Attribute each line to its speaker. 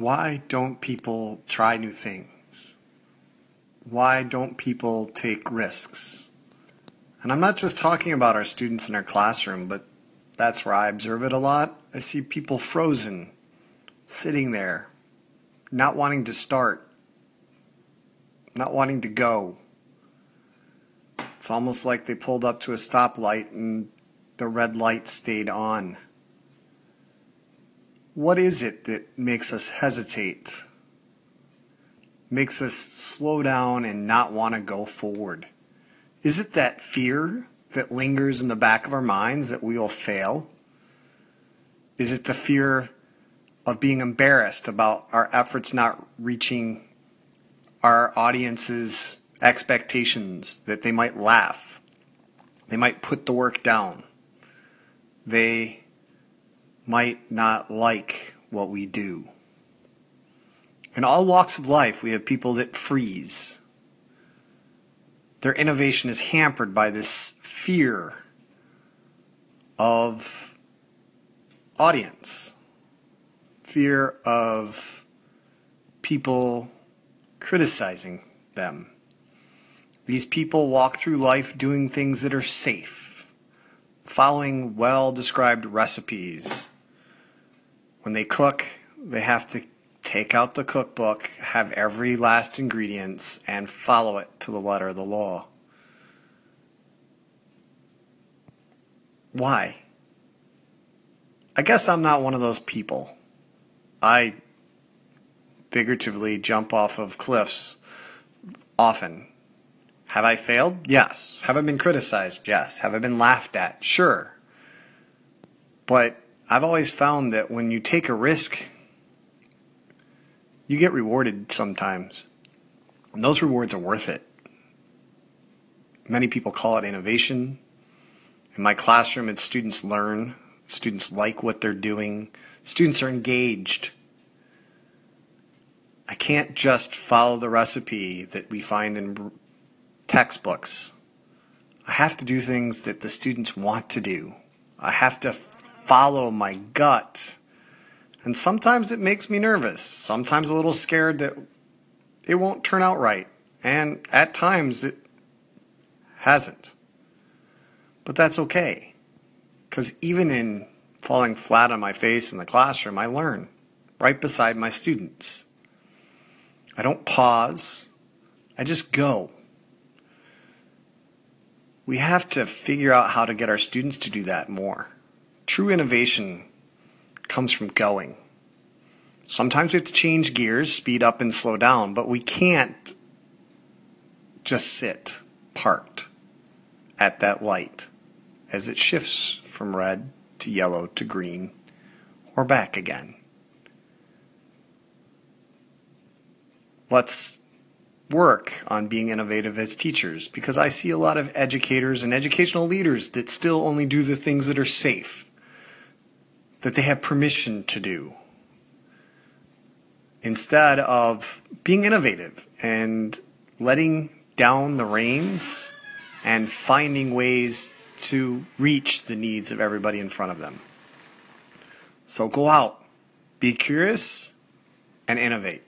Speaker 1: why don't people try new things? Why don't people take risks? And I'm not just talking about our students in our classroom, but that's where I observe it a lot. I see people frozen, sitting there, not wanting to start, not wanting to go. It's almost like they pulled up to a stoplight and the red light stayed on. What is it that makes us hesitate? Makes us slow down and not want to go forward? Is it that fear that lingers in the back of our minds that we will fail? Is it the fear of being embarrassed about our efforts not reaching our audience's expectations, that they might laugh, they might put the work down, they might not like what we do. In all walks of life, we have people that freeze. Their innovation is hampered by this fear of audience, fear of people criticizing them. These people walk through life doing things that are safe, following well described recipes, when they cook, they have to take out the cookbook, have every last ingredients, and follow it to the letter of the law. Why? I guess I'm not one of those people. I figuratively jump off of cliffs often. Have I failed? Yes. Have I been criticized? Yes. Have I been laughed at? Sure. But I've always found that when you take a risk, you get rewarded sometimes. And those rewards are worth it. Many people call it innovation. In my classroom, it's students learn, students like what they're doing, students are engaged. I can't just follow the recipe that we find in textbooks. I have to do things that the students want to do. I have to follow my gut. And sometimes it makes me nervous, sometimes a little scared that it won't turn out right. And at times it hasn't. But that's okay. Because even in falling flat on my face in the classroom, I learn right beside my students. I don't pause, I just go. We have to figure out how to get our students to do that more. True innovation comes from going. Sometimes we have to change gears, speed up and slow down, but we can't just sit parked at that light as it shifts from red to yellow to green or back again. Let's work on being innovative as teachers because I see a lot of educators and educational leaders that still only do the things that are safe that they have permission to do instead of being innovative and letting down the reins and finding ways to reach the needs of everybody in front of them. So go out, be curious, and innovate.